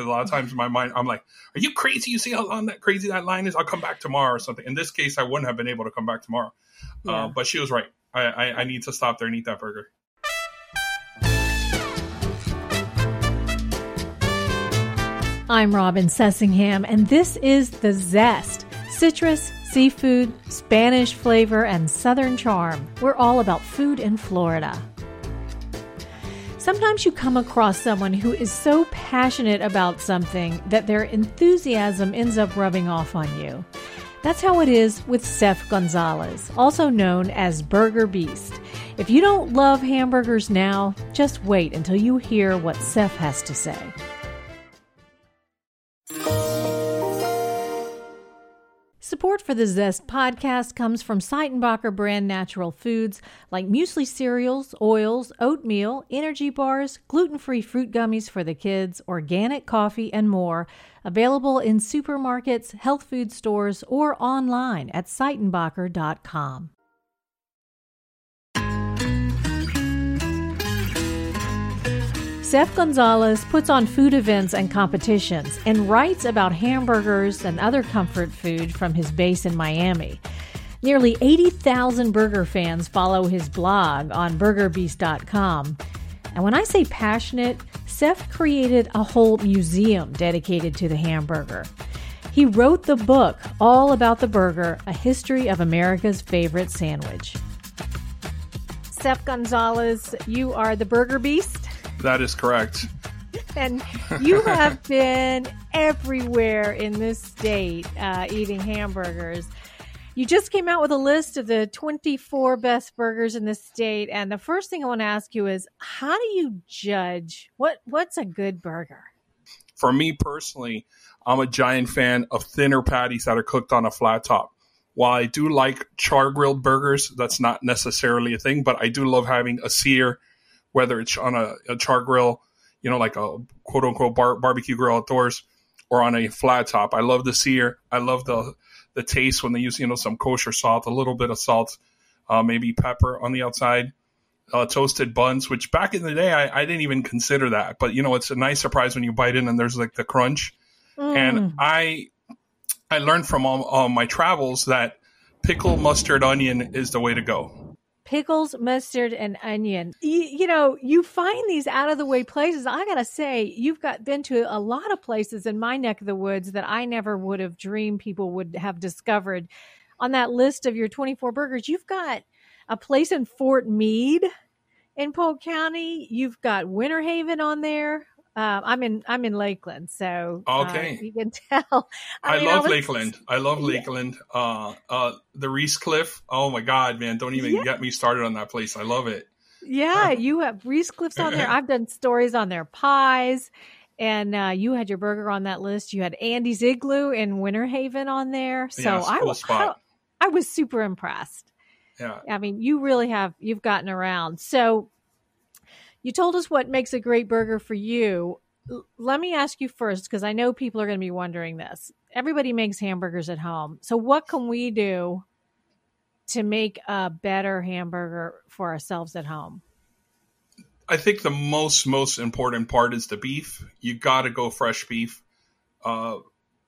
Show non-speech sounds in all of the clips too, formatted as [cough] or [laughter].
Because a lot of times in my mind, I'm like, "Are you crazy? You see how long that crazy that line is? I'll come back tomorrow or something." In this case, I wouldn't have been able to come back tomorrow, Yeah. uh, but she was right. I, I, I need to stop there and eat that burger. I'm Robin Sussingham, and this is The Zest citrus, seafood, Spanish flavor, and southern charm. We're all about food in Florida. Sometimes you come across someone who is so passionate about something that their enthusiasm ends up rubbing off on you. That's how it is with Sef Gonzalez, also known as Burger Beast. If you don't love hamburgers now, just wait until you hear what Seth has to say. Support for the Zest podcast comes from Seitenbacher brand natural foods like muesli cereals, oils, oatmeal, energy bars, gluten free fruit gummies for the kids, organic coffee, and more. Available in supermarkets, health food stores, or online at Seitenbacher.com. Sef Gonzalez puts on food events and competitions and writes about hamburgers and other comfort food from his base in Miami. Nearly 80,000 burger fans follow his blog on burgerbeast.com. And when I say passionate, Sef created a whole museum dedicated to the hamburger. He wrote the book all about the burger, a history of America's favorite sandwich. Sef Gonzalez, you are the Burger Beast That is correct. [laughs] and you have been everywhere in this state uh, eating hamburgers. You just came out with a list of the 24 best burgers in the state, and the first thing I want to ask you is, how do you judge what what's a good burger? For me personally, I'm a giant fan of thinner patties that are cooked on a flat top. While I do like char grilled burgers, that's not necessarily a thing, but I do love having a sear, whether it's on a, a char grill, you know, like a quote unquote bar- barbecue grill outdoors, or on a flat top. I love the sear. I love the the taste when they use you know some kosher salt, a little bit of salt, uh, maybe pepper on the outside. Uh, toasted buns, which back in the day I, I didn't even consider that, but you know it's a nice surprise when you bite in and there's like the crunch. And I I learned from all, all my travels that pickle mustard onion is the way to go. Pickles, mustard, and onion. You, you know, you find these out of the way places. I gotta say, you've got been to a lot of places in my neck of the woods that I never would have dreamed people would have discovered. On that list of your 24 burgers, you've got a place in Fort Meade in Polk County. You've got Winter Haven on there. Uh, I'm in I'm in Lakeland, so uh, Okay. you can [laughs] tell. I, mean, love was- Lakeland. I love [laughs] Lakeland. Uh, uh, the Reececliff. Oh my God, man! Don't even Yeah. get me started on that place. I love it. Yeah, you have Reececliffs on there. [laughs] I've done stories on their pies. And uh, you had your burger on that list. You had Andy's Igloo in Winter Haven on there. So Yeah, I, cool spot. I, I was super impressed. Yeah. I mean, you really have you've gotten around. So you told us what makes a great burger for you. L- Let me ask you first because I know people are going to be wondering this. Everybody makes hamburgers at home. So what can we do to make a better hamburger for ourselves at home? I think the most most important part is the beef. You got to go fresh beef. Uh,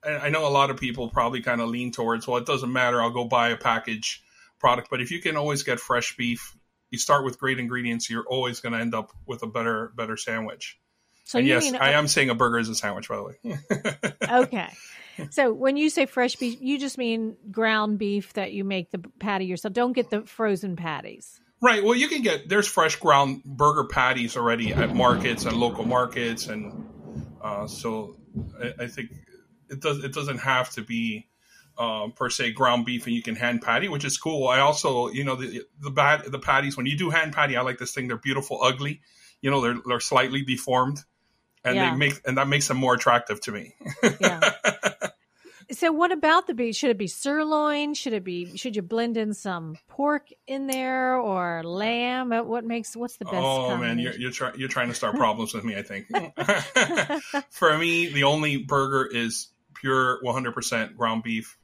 I know a lot of people probably kind of lean towards, well, it doesn't matter. I'll go buy a package product. But if you can always get fresh beef, you start with great ingredients. You're always going to end up with a better better sandwich. So and yes, mean I am saying a burger is a sandwich, by the way. [laughs] okay. So when you say fresh beef, you just mean ground beef that you make the patty yourself. Don't get the frozen patties. Right. Well, you can get there's fresh ground burger patties already at markets and local markets, and uh, so I, I think it does. It doesn't have to be um, per se ground beef, and you can hand patty, which is cool. I also, you know, the the bat, the patties when you do hand patty, I like this thing. They're beautiful, ugly. You know, they're they're slightly deformed, and Yeah. they make and that makes them more attractive to me. Yeah. [laughs] So what about the beef? Should it be sirloin? Should it be? Should you blend in some pork in there or lamb? Uh, What makes? What's the best? oh man, you're you're, try, you're trying to start [laughs] problems with me. I think. [laughs] For me, the only burger is pure 100% ground beef.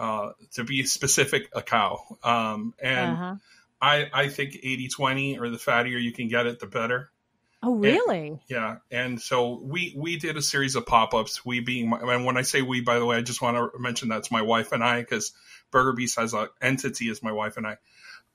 Uh, to be specific, a cow. Um, and Uh-huh. I I think 80-20 or the fattier you can get it, the better. Oh really? Yeah, and so we we did a series of pop ups. We being, my, and when I say we, by the way, I just want to mention that's my wife and I because Burger Beast has an entity as my wife and I.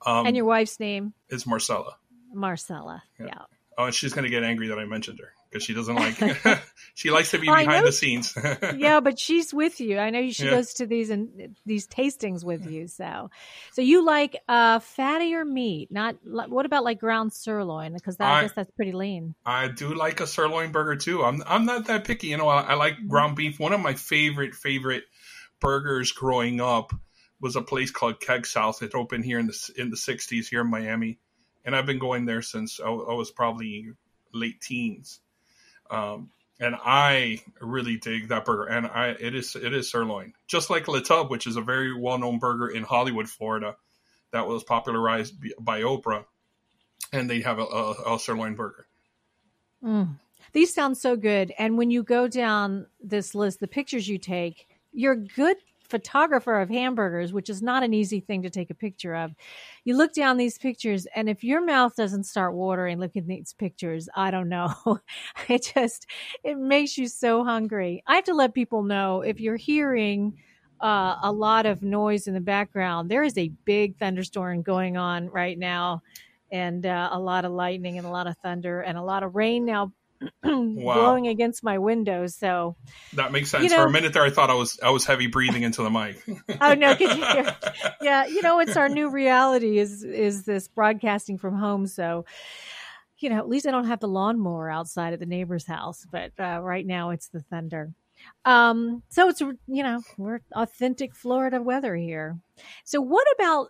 Um, and your wife's name, is Marcella. Marcella. Yeah. Yeah. Oh, and she's gonna get angry that I mentioned her because she doesn't like. [laughs] [laughs] she likes to be I behind the scenes. [laughs] yeah, but she's with you. I know she Yeah. goes to these and these tastings with you. So, so you like uh, fattier meat? Not what about like ground sirloin? Because I I- guess that's pretty lean. I do like a sirloin burger too. I'm I'm not that picky. You know, I, I like Mm-hmm. ground beef. One of my favorite favorite burgers growing up was a place called Keg South. It opened here in the in the '60s here in Miami, and I've been going there since I, I was probably late teens. Um, and I really dig that burger, and I it is it is sirloin, just like Le Tub, which is a very well known burger in Hollywood, Florida, that was popularized by Oprah, and they have a, a, a sirloin burger. Mm. These sound so good. And when you go down this list, the pictures you take, you're good photographer of hamburgers, which is not an easy thing to take a picture of. You look down these pictures, and if your mouth doesn't start watering looking at these pictures, I don't know. [laughs] it just it makes you so hungry. I have to let people know if you're hearing uh, a lot of noise in the background, there is a big thunderstorm going on right now, and uh, a lot of lightning and a lot of thunder and a lot of rain now [clears throat] blowing against my windows. So, That makes sense. You know- For a minute there, I thought I was I was heavy breathing into the mic. [laughs] oh no, you hear? Yeah, you know, it's our new reality is is this broadcasting from home. So, you know, at least I don't have the lawnmower outside at the neighbor's house. But uh, right now, it's the thunder. Um, so it's you know we're authentic Florida weather here. So what about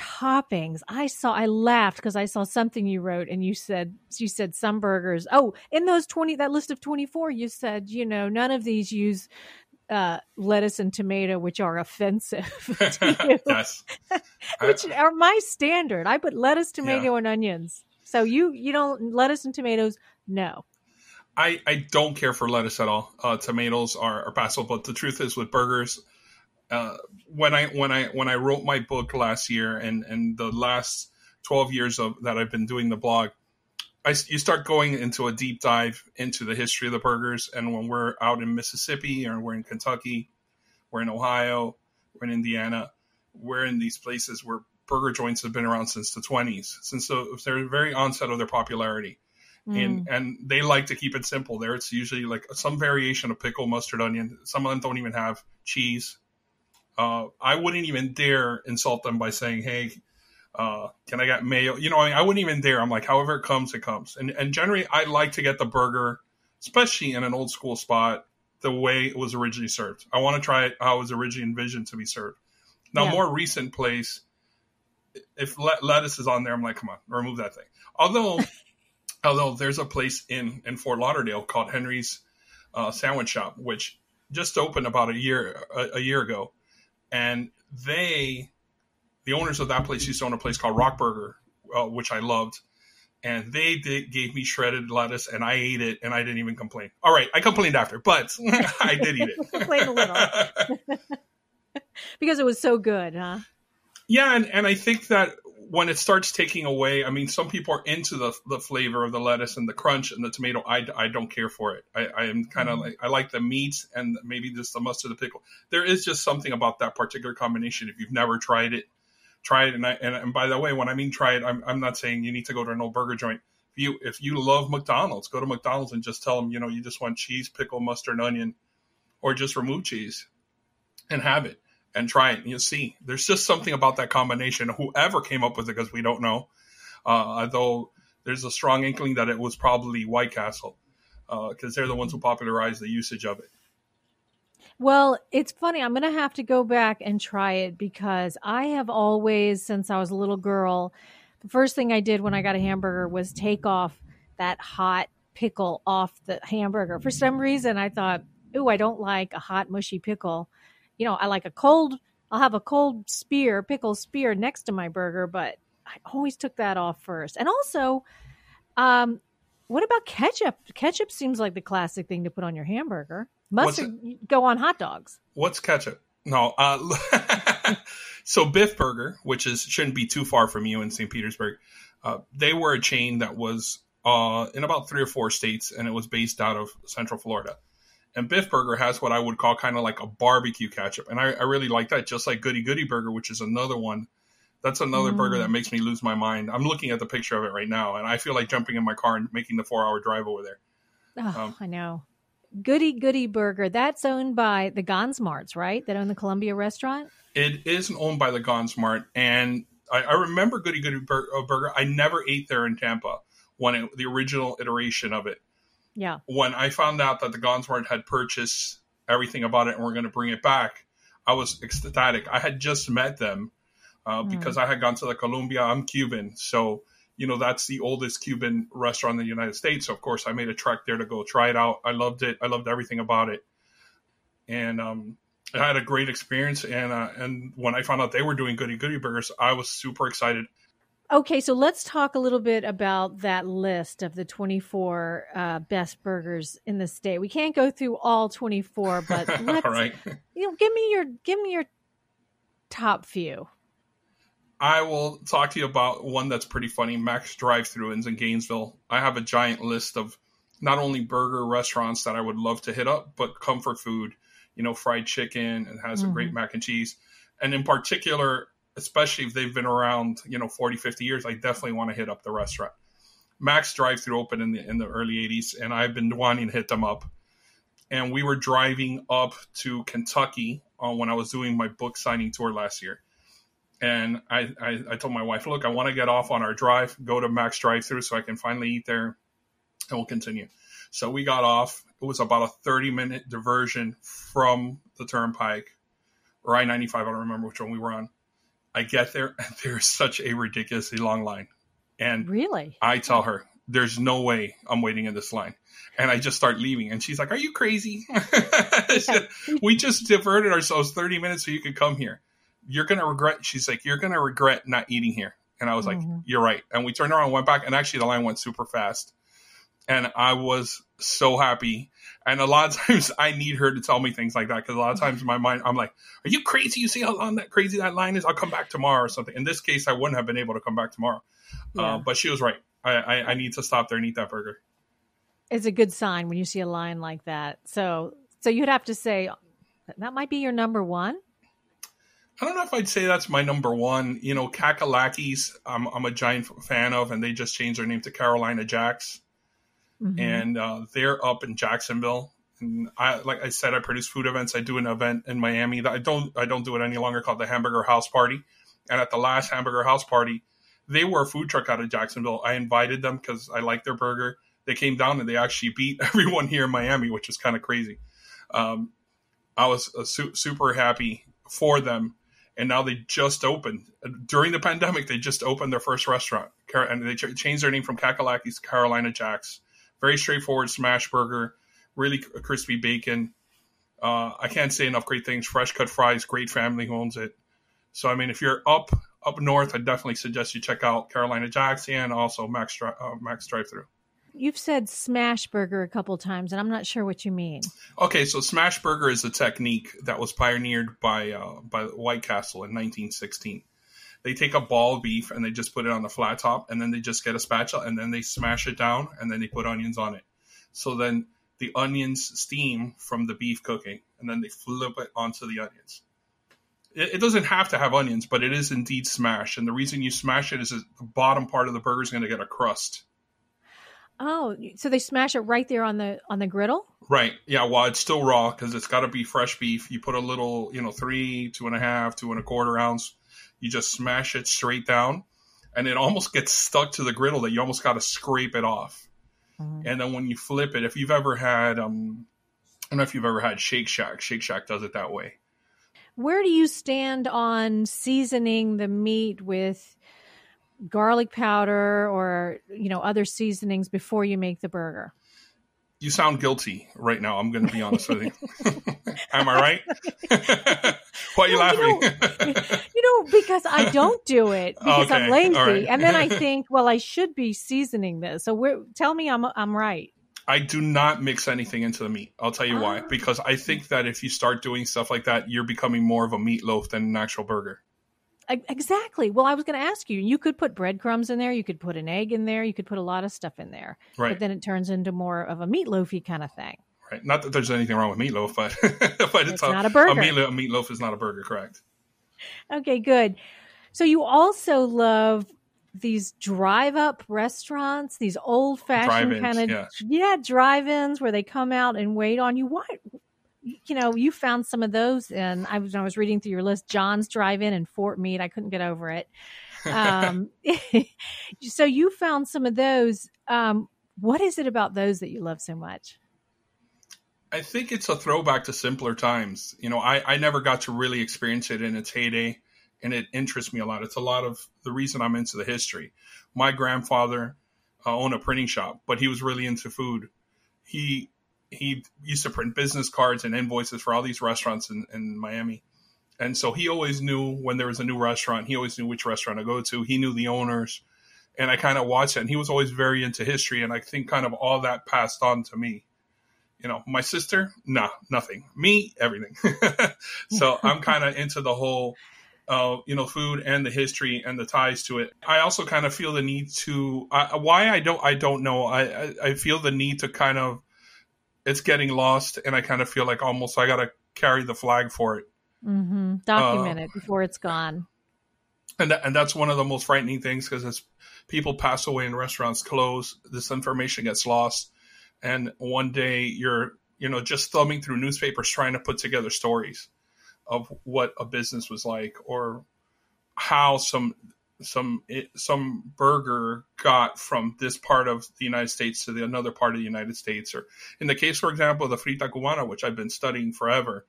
toppings? I saw I laughed because I saw something you wrote and you said you said some burgers. Oh, in those twenty that list of twenty four, you said you know none of these use uh, lettuce and tomato, which are offensive [laughs] [laughs] yes. [laughs] which are my standard. I put lettuce, tomato, and onions. So you you don't lettuce and tomatoes? No. I, I don't care for lettuce at all. Uh, tomatoes are, are passable, but the truth is with burgers, uh, when I when I when I wrote my book last year and and the last twelve years of that I've been doing the blog, I you start going into a deep dive into the history of the burgers. And when we're out in Mississippi or we're in Kentucky, we're in Ohio, we're in Indiana, we're in these places where burger joints have been around since the twenties, since the, their very onset of their popularity and and they like to keep it simple. There, it's usually like some variation of pickle, mustard, onion. Some of them don't even have cheese. Uh, I wouldn't even dare insult them by saying, "Hey, uh, can I get mayo?" You know, I, mean, I wouldn't even dare. I'm like, however it comes, it comes. And and generally, I like to get the burger, especially in an old school spot, the way it was originally served. I want to try it how it was originally envisioned to be served. Now, Yeah. more recent place, if le- lettuce is on there, I'm like, come on, remove that thing. Although [laughs] although there's a place in in Fort Lauderdale called Henry's uh, Sandwich Shop, which just opened about a year a, a year ago, and they the owners of that place used to own a place called Rock Burger, uh, which I loved. And they did, gave me shredded lettuce, and I ate it, and I didn't even complain. All right, I complained after, but [laughs] I did eat it. Complained a little. [laughs] [laughs] because it was so good, huh? Yeah, and, and I think that when it starts taking away, I mean, some people are into the the flavor of the lettuce and the crunch and the tomato. I, I don't care for it. I, I am kind of mm-hmm. like I like the meat and maybe just the mustard, the pickle. There is just something about that particular combination. If you've never tried it, try it. And I, and, and by the way, when I mean try it, I'm I'm not saying you need to go to an old burger joint. If you if you love McDonald's, go to McDonald's and just tell them you know you just want cheese, pickle, mustard, and onion, or just remove cheese, and have it and try it. You'll see. There's just something about that combination. Whoever came up with it, because we don't know. Uh, although there's a strong inkling that it was probably White Castle, because they're the ones who popularized the usage of it. Well, it's funny. I'm going to have to go back and try it because I have always, since I was a little girl, the first thing I did when I got a hamburger was take off that hot pickle off the hamburger. For some reason, I thought, "Ooh, I don't like a hot mushy pickle." You know, I like a cold. I'll have a cold spear, pickle spear next to my burger, but I always took that off first. And also, um, what about ketchup? Ketchup seems like the classic thing to put on your hamburger. Mustard go on hot dogs. What's ketchup? No, uh, [laughs] so Biff Burger, which is shouldn't be too far from you in St. Petersburg, uh, they were a chain that was uh, in about three or four states, and it was based out of Central Florida. And Biff Burger has what I would call kind of like a barbecue ketchup, and I, I really like that. Just like Goody Goody Burger, which is another one. That's another mm. burger that makes me lose my mind. I'm looking at the picture of it right now, and I feel like jumping in my car and making the four hour drive over there. Oh, um, I know. Goody Goody Burger. That's owned by the Gonzmarts, right? That own the Columbia restaurant. It isn't owned by the Gonzmart, and I, I remember Goody Goody uh, Burger. I never ate there in Tampa when it, the original iteration of it. Yeah. When I found out that the Gonzmart had purchased everything about it and we're going to bring it back, I was ecstatic. I had just met them uh, mm. because I had gone to the Columbia. I'm Cuban, so you know that's the oldest Cuban restaurant in the United States. So of course, I made a trek there to go try it out. I loved it. I loved everything about it, and um, I had a great experience. And uh, and when I found out they were doing Goody Goody burgers, I was super excited. Okay, so let's talk a little bit about that list of the 24 uh, best burgers in the state. We can't go through all 24, [laughs] but let's, right. you know, give me your give me your top few. I will talk to you about one that's pretty funny. Max Drive Through in Gainesville. I have a giant list of not only burger restaurants that I would love to hit up, but comfort food. You know, fried chicken and has mm-hmm. a great mm-hmm. mac and cheese. And in particular, especially if they've been around, you know, 40, 50 years, I definitely want to hit up the restaurant. Max Drive Through opened in the in the early 80s, and I've been wanting to hit them up. And we were driving up to Kentucky uh, when I was doing my book signing tour last year and I, I, I told my wife, look, I want to get off on our drive, go to Max Drive Through so I can finally eat there, and we'll continue. So we got off. It was about a 30 minute diversion from the turnpike or I 95. I don't remember which one we were on. I get there, and [laughs] there's such a ridiculously long line. And really, I tell her, there's no way I'm waiting in this line. And I just start leaving. And she's like, Are you crazy? [laughs] we just diverted ourselves 30 minutes so you could come here you're gonna regret. She's like, you're gonna regret not eating here. And I was mm-hmm. like, you're right. And we turned around and went back, and actually the line went super fast. And I was so happy. And a lot of [laughs] times I need her to tell me things like that because a lot of times in my mind I'm like, "Are you crazy? You see how long that crazy that line is? I'll come back tomorrow or something." In this case, I wouldn't have been able to come back tomorrow, yeah. uh, but she was right. I, I, I need to stop there and eat that burger. It's a good sign when you see a line like that. So so you'd have to say that might be your number one. I don't know if I'd say that's my number one. You know, Kakalakis, I'm, I'm a giant fan of, and they just changed their name to Carolina Jacks, mm-hmm. and uh, they're up in Jacksonville. And I, like I said, I produce food events. I do an event in Miami that I don't, I don't do it any longer called the Hamburger House Party. And at the last Hamburger House Party, they were a food truck out of Jacksonville. I invited them because I like their burger. They came down and they actually beat [laughs] everyone here in Miami, which is kind of crazy. Um, I was uh, su- super happy for them and now they just opened during the pandemic. They just opened their first restaurant, and they changed their name from Kakalakis to Carolina Jacks. Very straightforward smash burger, really crispy bacon. Uh, I can't say enough great things. Fresh cut fries, great family who owns it. So I mean, if you're up up north, I definitely suggest you check out Carolina Jacks and also Max uh, Max Drive Through. You've said smash burger a couple times, and I'm not sure what you mean. Okay, so smash burger is a technique that was pioneered by uh, by White Castle in 1916. They take a ball of beef and they just put it on the flat top, and then they just get a spatula and then they smash it down, and then they put onions on it. So then the onions steam from the beef cooking, and then they flip it onto the onions. It, it doesn't have to have onions, but it is indeed smashed, and the reason you smash it is the bottom part of the burger is going to get a crust Oh, so they smash it right there on the on the griddle? Right. Yeah. Well, it's still raw because it's got to be fresh beef. You put a little, you know, three, two and a half, two and a quarter ounce. You just smash it straight down, and it almost gets stuck to the griddle that you almost got to scrape it off. Mm-hmm. And then when you flip it, if you've ever had, um, I don't know if you've ever had Shake Shack. Shake Shack does it that way. Where do you stand on seasoning the meat with? garlic powder or you know other seasonings before you make the burger You sound guilty right now. I'm going to be honest with you. [laughs] Am I right? [laughs] Why are you Well, laughing? You know, [laughs] you know, because I don't do it because I'm Okay, lazy, all right. and then I think, well, I should be seasoning this. So tell me, I'm I'm right. I do not mix anything into the meat. I'll tell you why. Ah. Because I think that if you start doing stuff like that, you're becoming more of a meatloaf than an actual burger. Exactly. Well, I was going to ask you. You could put breadcrumbs in there. You could put an egg in there. You could put a lot of stuff in there. Right. But then it turns into more of a meatloafy kind of thing. Right. Not that there's anything wrong with meatloaf, but [laughs] but it's, It's not a burger. A meatloaf, a meatloaf is not a burger, correct? Okay, good. So you also love these drive up restaurants, these old fashioned kind of yeah. yeah, drive-ins where they come out and wait on you. What you know, you found some of those and I was I was reading through your list, John's Drive-In and Fort Meade. I couldn't get over it. Um [laughs] so you found some of those. Um what is it about those that you love so much? I think it's a throwback to simpler times. You know, I, I never got to really experience it in its heyday, and it interests me a lot. It's a lot of the reason I'm into the history. My grandfather uh, owned a printing shop, but he was really into food. He he used to print business cards and invoices for all these restaurants in, in Miami. And so he always knew when there was a new restaurant, he always knew which restaurant to go to. He knew the owners. And I kind of watched it. And he was always very into history. And I think kind of all that passed on to me you know my sister nah nothing me everything [laughs] so i'm kind of into the whole uh, you know food and the history and the ties to it i also kind of feel the need to why i don't i don't know I, I i feel the need to kind of it's getting lost and i kind of feel like almost i gotta carry the flag for it Mm-hmm. Document it before it's gone. and that, and that's one of the most frightening things because as people pass away and restaurants close, this information gets lost, and one day you're you know just thumbing through newspapers trying to put together stories of what a business was like or how some some it, some burger got from this part of the United States to the another part of the United States or in the case for example of the frita cubana which I've been studying forever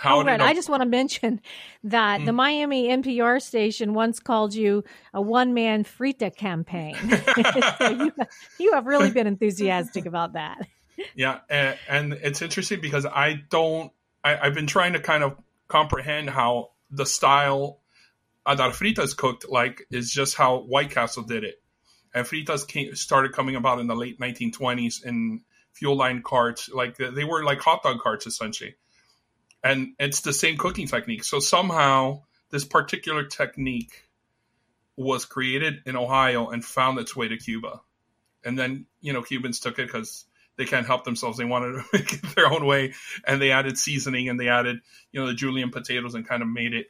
how oh, right. did a- I just want to mention [laughs] that the hmm. Miami NPR station once called you a one man Frita campaign. so [laughs] you, you have really been enthusiastic about that. [laughs] Yeah, and, and it's interesting because I don't. I, I've been trying to kind of comprehend how the style uh, that fritas cooked like is just how White Castle did it, and fritas came, started coming about in the late 1920s in fuel line carts. Like they were like hot dog carts essentially, and it's the same cooking technique. So somehow this particular technique was created in Ohio and found its way to Cuba, and then you know Cubans took it because they can't help themselves. They wanted to [laughs] make it their own way, and they added seasoning and they added, you know, the julienne potatoes and kind of made it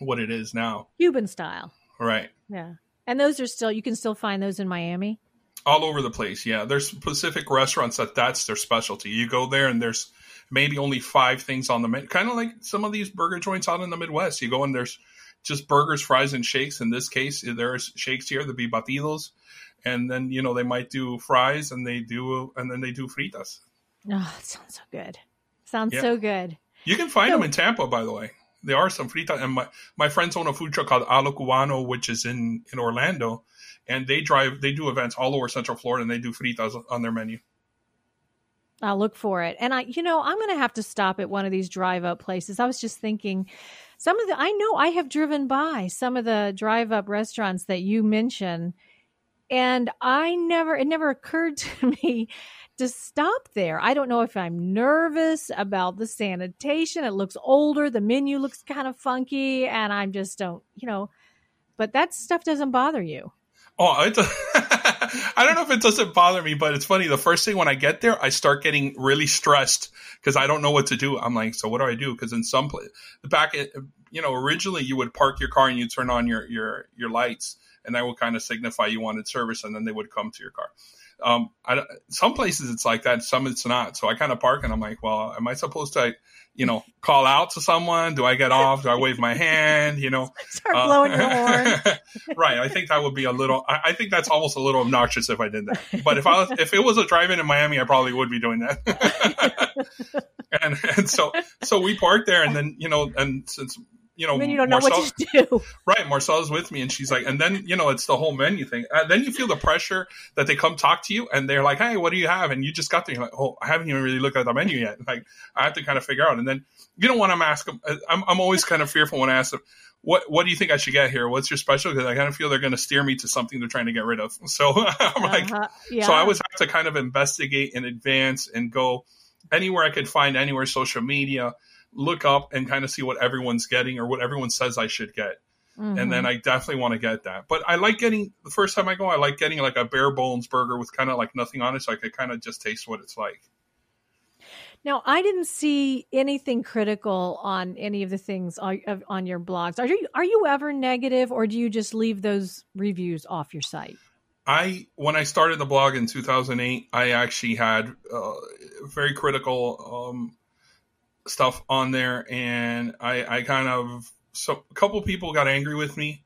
what it is now. Cuban style. Right. Yeah. And those are still, you can still find those in Miami. All over the place. Yeah. There's specific restaurants that that's their specialty. You go there and there's maybe only five things on the menu. Kind of like some of these burger joints out in the Midwest. You go and there's just burgers, fries, and shakes. In this case, there's shakes here, the be batidos. And then, you know, they might do fries and they do, and then they do fritas. Oh, it sounds so good. Sounds Yeah. so good. You can find So- them in Tampa, by the way. There are some fritas, and my, my friends own a food truck called Alo Cubano, which is in, in Orlando, and they drive they do events all over Central Florida, and they do fritas on their menu. I'll look for it. And I, you know, I'm going to have to stop at one of these drive up places. I was just thinking some of the, I know I have driven by some of the drive up restaurants that you mentioned. And I never, it never occurred [laughs] to me to stop there. I don't know if I'm nervous about the sanitation. It looks older. The menu looks kind of funky. And I just don't, you know, but that stuff doesn't bother you. Oh, [laughs] I don't know if it doesn't bother me, but it's funny. The first thing when I get there, I start getting really stressed because I don't know what to do. I'm like, so what do I do? Because in some place, the back, eh, you know, originally you would park your car and you turn on your your your lights, and that would kind of signify you wanted service, and then they would come to your car. Um, I, some places it's like that, some it's not. So I kind of park and I'm like, well, am I supposed to, you know, call out to someone? Do I get off? Do I wave my hand? You know, [laughs] Start uh, blowing your horn. [laughs] right. I think that would be a little. I, I think that's almost a little obnoxious if I did that. But if I was, if it was a drive-in in Miami, I probably would be doing that. [laughs] and and so so we parked there, and then you know, and since you know, then you don't know what to do. [laughs] Right, Marcella's with me, and she's like, and then you know, it's the whole menu thing. And then you feel the pressure that they come talk to you, and they're like, "Hey, what do you have?" And you just got there, you're like, "Oh, I haven't even really looked at the menu yet." [laughs] Like, I have to kind of figure out. And then you don't want to ask them. I'm, I'm always kind of fearful when I ask them, "What What do you think I should get here? What's your special?" Because I kind of feel they're going to steer me to something they're trying to get rid of. [laughs] So I'm like, Uh-huh. yeah. so I always have to kind of investigate in advance and go anywhere I could find anywhere social media, look up and kind of see what everyone's getting or what everyone says I should get. Mm-hmm. And then I definitely want to get that. But I like getting the first time I go, I like getting like a bare bones burger with kind of like nothing on it, so I could kind of just taste what it's like. Now, I didn't see anything critical on any of the things on, your blogs. Are you are you ever negative, or do you just leave those reviews off your site? I when I started the blog in 2008, I actually had uh, very critical um, stuff on there, and I, I kind of so a couple people got angry with me,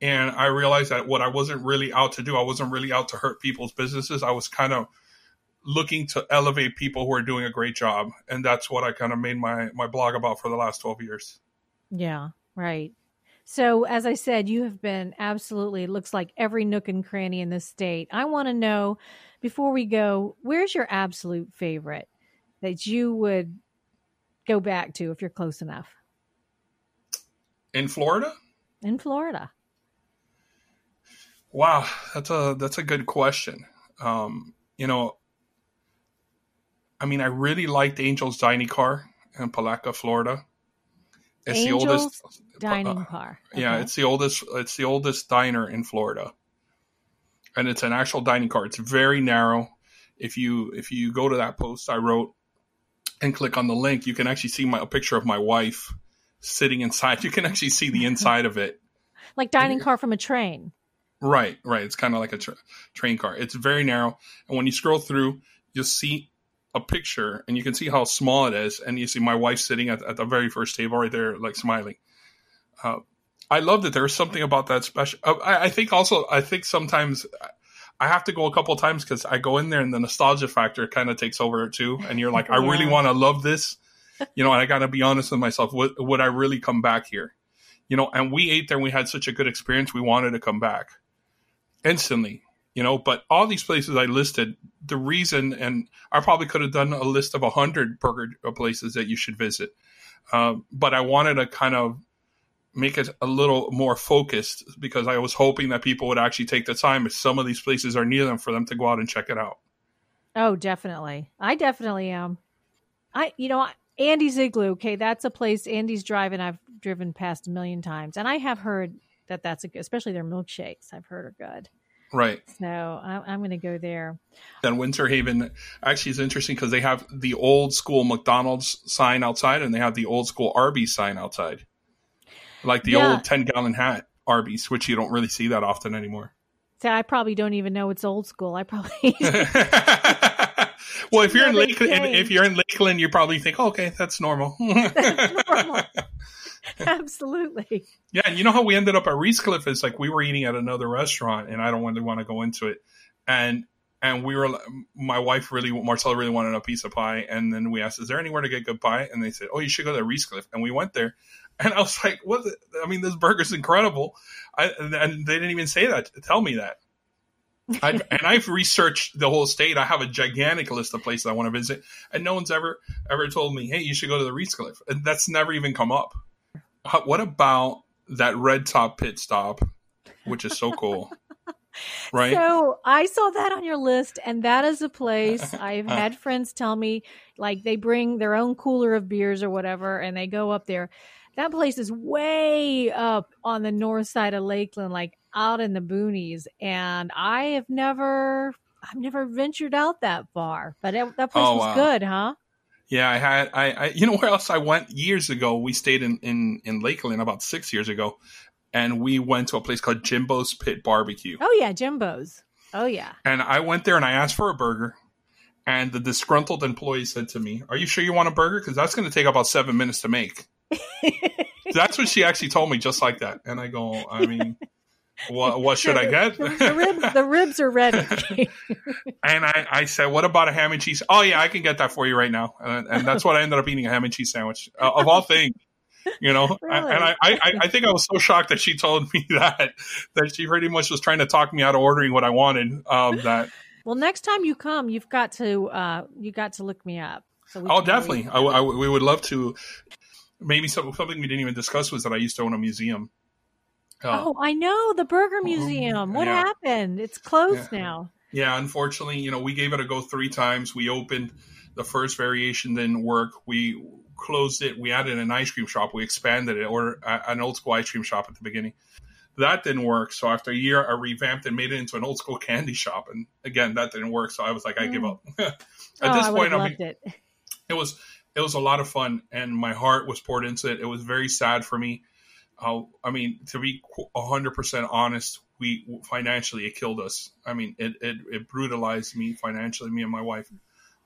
and I realized that what I wasn't really out to do, I wasn't really out to hurt people's businesses. I was kind of looking to elevate people who are doing a great job, and that's what I kind of made my my blog about for the last 12 years. Yeah, right. So, as I said, you have been absolutely looks like every nook and cranny in this state. I want to know before we go, where's your absolute favorite that you would go back to if you're close enough In Florida, in Florida? Wow, that's a that's a good question. Um, you know, I mean, I really liked Angel's Dining Car in Palatka, Florida. It's Angel's the oldest Dining uh, car. Yeah, it's the oldest. It's the oldest diner in Florida, and it's an actual dining car. It's very narrow. If you if you go to that post I wrote and click on the link, you can actually see my a picture of my wife sitting inside. [laughs] You can actually see the inside of it. like dining car from a train. Right, right. It's kind of like a tra- train car. It's very narrow, and when you scroll through, you'll see a picture, and you can see how small it is, and you see my wife sitting at, at the very first table right there, like smiling. Uh, I love that there's something about that special. uh, I, I think also, I think sometimes I have to go a couple times because I go in there, and the nostalgia factor kind of takes over too, and you're like, I really want to love this, you know, and I got to be honest with myself. Would, would I really come back here? You know, and we ate there, and we had such a good experience. We wanted to come back instantly you know but all these places i listed the reason and i probably could have done a list of a 100 burger places that you should visit um, but i wanted to kind of make it a little more focused because i was hoping that people would actually take the time if some of these places are near them for them to go out and check it out Oh, definitely. I definitely am. I, you know, Andy's Igloo. Okay, that's a place Andy's driving. I've driven past a million times, and I have heard that that's a good, especially their milkshakes. I've heard are good. right So I, I'm going to go there. then winter haven actually is interesting because they have the old school mcdonald's sign outside and they have the old school arby's sign outside like the Yeah. old 10 gallon hat arby's which you don't really see that often anymore So I probably don't even know it's old school. I probably [laughs] [laughs] well, if you're in Lakeland, if you're in Lakeland, you probably think, oh, okay, that's normal. [laughs] normal. Absolutely. yeah, and you know how we ended up at Reececliff is like we were eating at another restaurant, and I don't really want to go into it, and and we were, my wife really, Marcella really wanted a piece of pie, and then we asked, is there anywhere to get good pie? And they said, oh, you should go to Reececliff, and we went there, and I was like, what? The, I mean, this burger's incredible, I, and, and they didn't even say that, tell me that. I, [laughs] and I've researched the whole state. I have a gigantic list of places I want to visit, and no one's ever ever told me, "Hey, you should go to the Reececliff." And that's never even come up. How, what about that red top pit stop, which is so cool, [laughs] right? So I saw that on your list, and that is a place [laughs] I've uh. had friends tell me, like they bring their own cooler of beers or whatever, and they go up there. That place is way up on the north side of Lakeland, like out in the boonies, and I have never, I've never ventured out that far. But it, that place Oh, was wow. good, huh? yeah, I had. I, I you know where else I went years ago? We stayed in in in Lakeland about six years ago, and we went to a place called Jimbo's Pit Barbecue. Oh yeah, Jimbo's. Oh yeah. And I went there and I asked for a burger. And the disgruntled employee said to me, Are you sure you want a burger? Because that's going to take about seven minutes to make. [laughs] that's what she actually told me, just like that. And I go, I mean, what, what should I get? The, the ribs, the ribs are ready. [laughs] and I, I said, What about a ham and cheese? Oh, yeah, I can get that for you right now. And, and that's what I ended up eating a ham and cheese sandwich. Uh, of all things, you know, Really? and I, I, I think I was so shocked that she told me [laughs] that that she pretty much was trying to talk me out of ordering what I wanted. Um, that Well, next time you come, you've got to uh, you got to look me up. So we oh, definitely, I, I- we would love to. Maybe some, something we didn't even discuss was that I used to own a museum. Uh, Oh, I know the Burger Museum. What yeah. happened? It's closed Yeah. now. Yeah, unfortunately, you know, we gave it a go three times. We opened the first variation, didn't work. We closed it. We added an ice cream shop. We expanded it, or an old school ice cream shop at the beginning. That didn't work. So after a year, I revamped and made it into an old school [laughs] candy shop. And again, that didn't work. So I was like, I give up. [laughs] At oh, this I point, I loved mean, it. it was it was a lot of fun, and my heart was poured into it. It was very sad for me. Uh, I mean, to be hundred percent honest, we financially it killed us. I mean, it, it it brutalized me financially, me and my wife.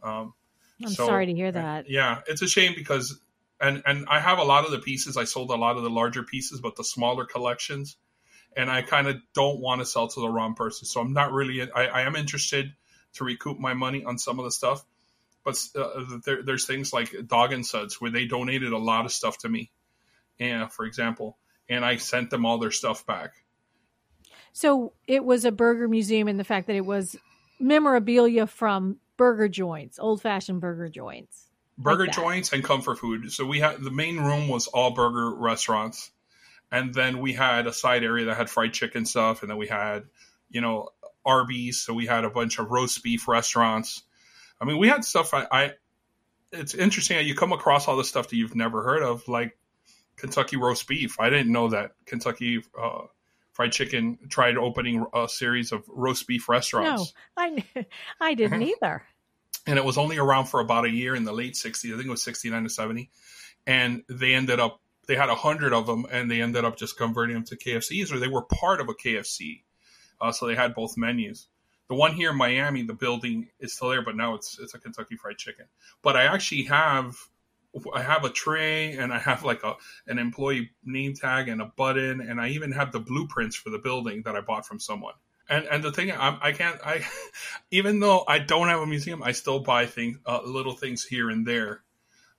Um, I'm so- sorry to hear that. yeah, it's a shame because, and and I have a lot of the pieces. I sold a lot of the larger pieces, but the smaller collections, and I kind of don't want to sell to the wrong person. So I'm not really. I, I am interested to recoup my money on some of the stuff, but uh, there, there's things like Dog and Suds where they donated a lot of stuff to me, and for example, and I sent them all their stuff back. So it was a burger museum and the fact that it was memorabilia from burger joints, old fashioned burger joints. burger that. joints and comfort food. So we had the main room was all burger restaurants, and then we had a side area that had fried chicken stuff, and then we had, you know, Arby's. So we had a bunch of roast beef restaurants. I mean, we had stuff. I, I it's interesting how you come across all the stuff that you've never heard of, like Kentucky roast beef. I didn't know that Kentucky uh, Fried Chicken tried opening a series of roast beef restaurants No, I [laughs] I didn't either. and it was only around for about a year in the late 60s i think it was 69 to 70 and they ended up they had a hundred of them and they ended up just converting them to kfcs or they were part of a kfc uh, so they had both menus the one here in miami the building is still there but now it's it's a kentucky fried chicken but i actually have I have a tray and I have like a an employee name tag and a button and I even have the blueprints for the building that I bought from someone. And and the thing I'm, I can't I [laughs] even though I don't have a museum, I still buy things uh, little things here and there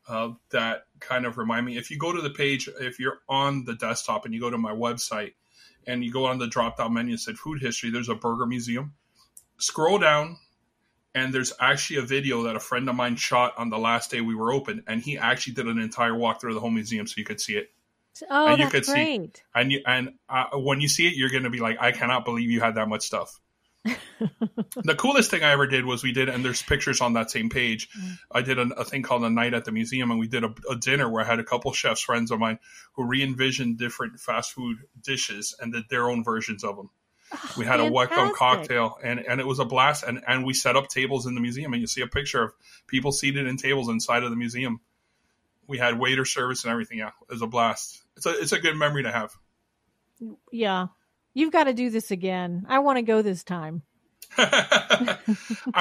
uh, that kind of remind me. If you go to the page, if you're on the desktop and you go to my website and you go on the drop down menu and said food history, there's a burger museum. Scroll down and there's actually a video that a friend of mine shot on the last day we were open, and he actually did an entire walkthrough of the whole museum so you could see it. Oh, And you that's could see- great. And you and uh, when you see it, you're going to be like, I cannot believe you had that much stuff. [laughs] the coolest thing I ever did was we did, and there's pictures on that same page. I did a, a thing called a night at the museum, and we did a, a dinner where I had a couple chefs, friends of mine, who re-envisioned different fast food dishes and did their own versions of them. We had a welcome fantastic. cocktail, and, and it was a blast. And, and we set up tables in the museum, and you see a picture of people seated in tables inside of the museum. We had waiter service and everything. Yeah, it was a blast. It's a it's a good memory to have. Yeah. You've got to do this again. I want to go this time. [laughs] I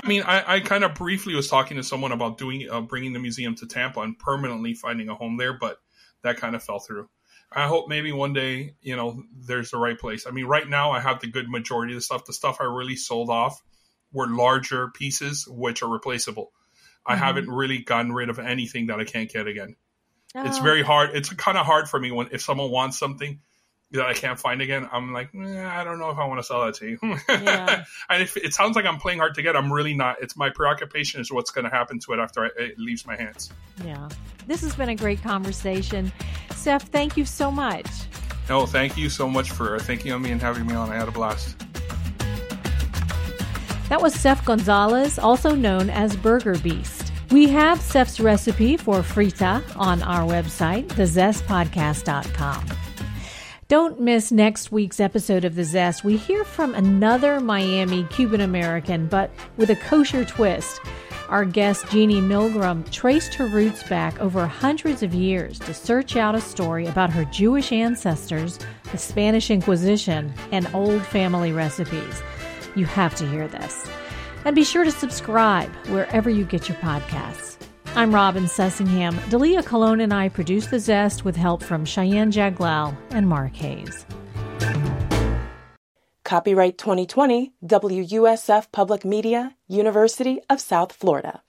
mean, I, I kind of briefly was talking to someone about doing uh, bringing the museum to Tampa and permanently finding a home there, but that kind of fell through. I hope maybe one day, you know, there's the right place. I mean, right now I have the good majority of the stuff. The stuff I really sold off were larger pieces, which are replaceable. I Mhm. haven't really gotten rid of anything that I can't get again. It's Oh, very hard. It's kind of hard for me when if someone wants something that I can't find again. I'm like, eh, I don't know if I want to sell that to you. Yeah. [laughs] and if it sounds like I'm playing hard to get, I'm really not. It's my preoccupation is what's going to happen to it after I, it leaves my hands. Yeah. This has been a great conversation. Sef, thank you so much. No, thank you so much for thinking of me and having me on. I had a blast. That was Sef Gonzalez, also known as Burger Beast. We have Sef's recipe for frita on our website, thezestpodcast.com. Don't miss next week's episode of The Zest. We hear from another Miami Cuban American, but with a kosher twist. Our guest, Jeannie Milgram, traced her roots back over hundreds of years to search out a story about her Jewish ancestors, the Spanish Inquisition, and old family recipes. You have to hear this. And be sure to subscribe wherever you get your podcasts. I'm Robin Sussingham. Delia Colon and I produce The Zest with help from Cheyenne Jaglal and Mark Hayes. Copyright 2020 WUSF Public Media, University of South Florida.